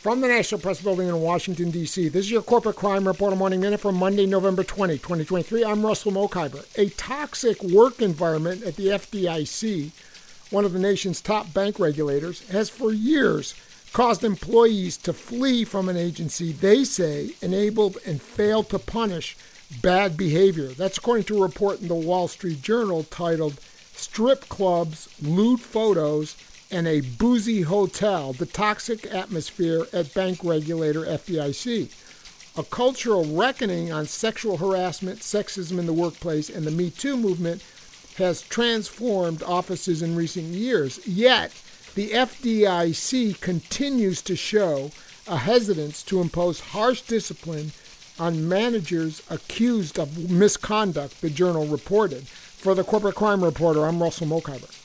From the National Press Building in Washington, D.C., this is your Corporate Crime Reporter Morning Minute for Monday, November 20, 2023. I'm Russell Mokhiber. A toxic work environment at the FDIC, one of the nation's top bank regulators, has for years caused employees to flee from an agency they say enabled and failed to punish bad behavior. That's according to a report in the Wall Street Journal titled Strip Clubs, Lewd Photos, and a boozy hotel, the toxic atmosphere at bank regulator FDIC. A cultural reckoning on sexual harassment, sexism in the workplace, and the Me Too movement has transformed offices in recent years. Yet, the FDIC continues to show a hesitance to impose harsh discipline on managers accused of misconduct, the journal reported. For the Corporate Crime Reporter, I'm Russell Mokhiber.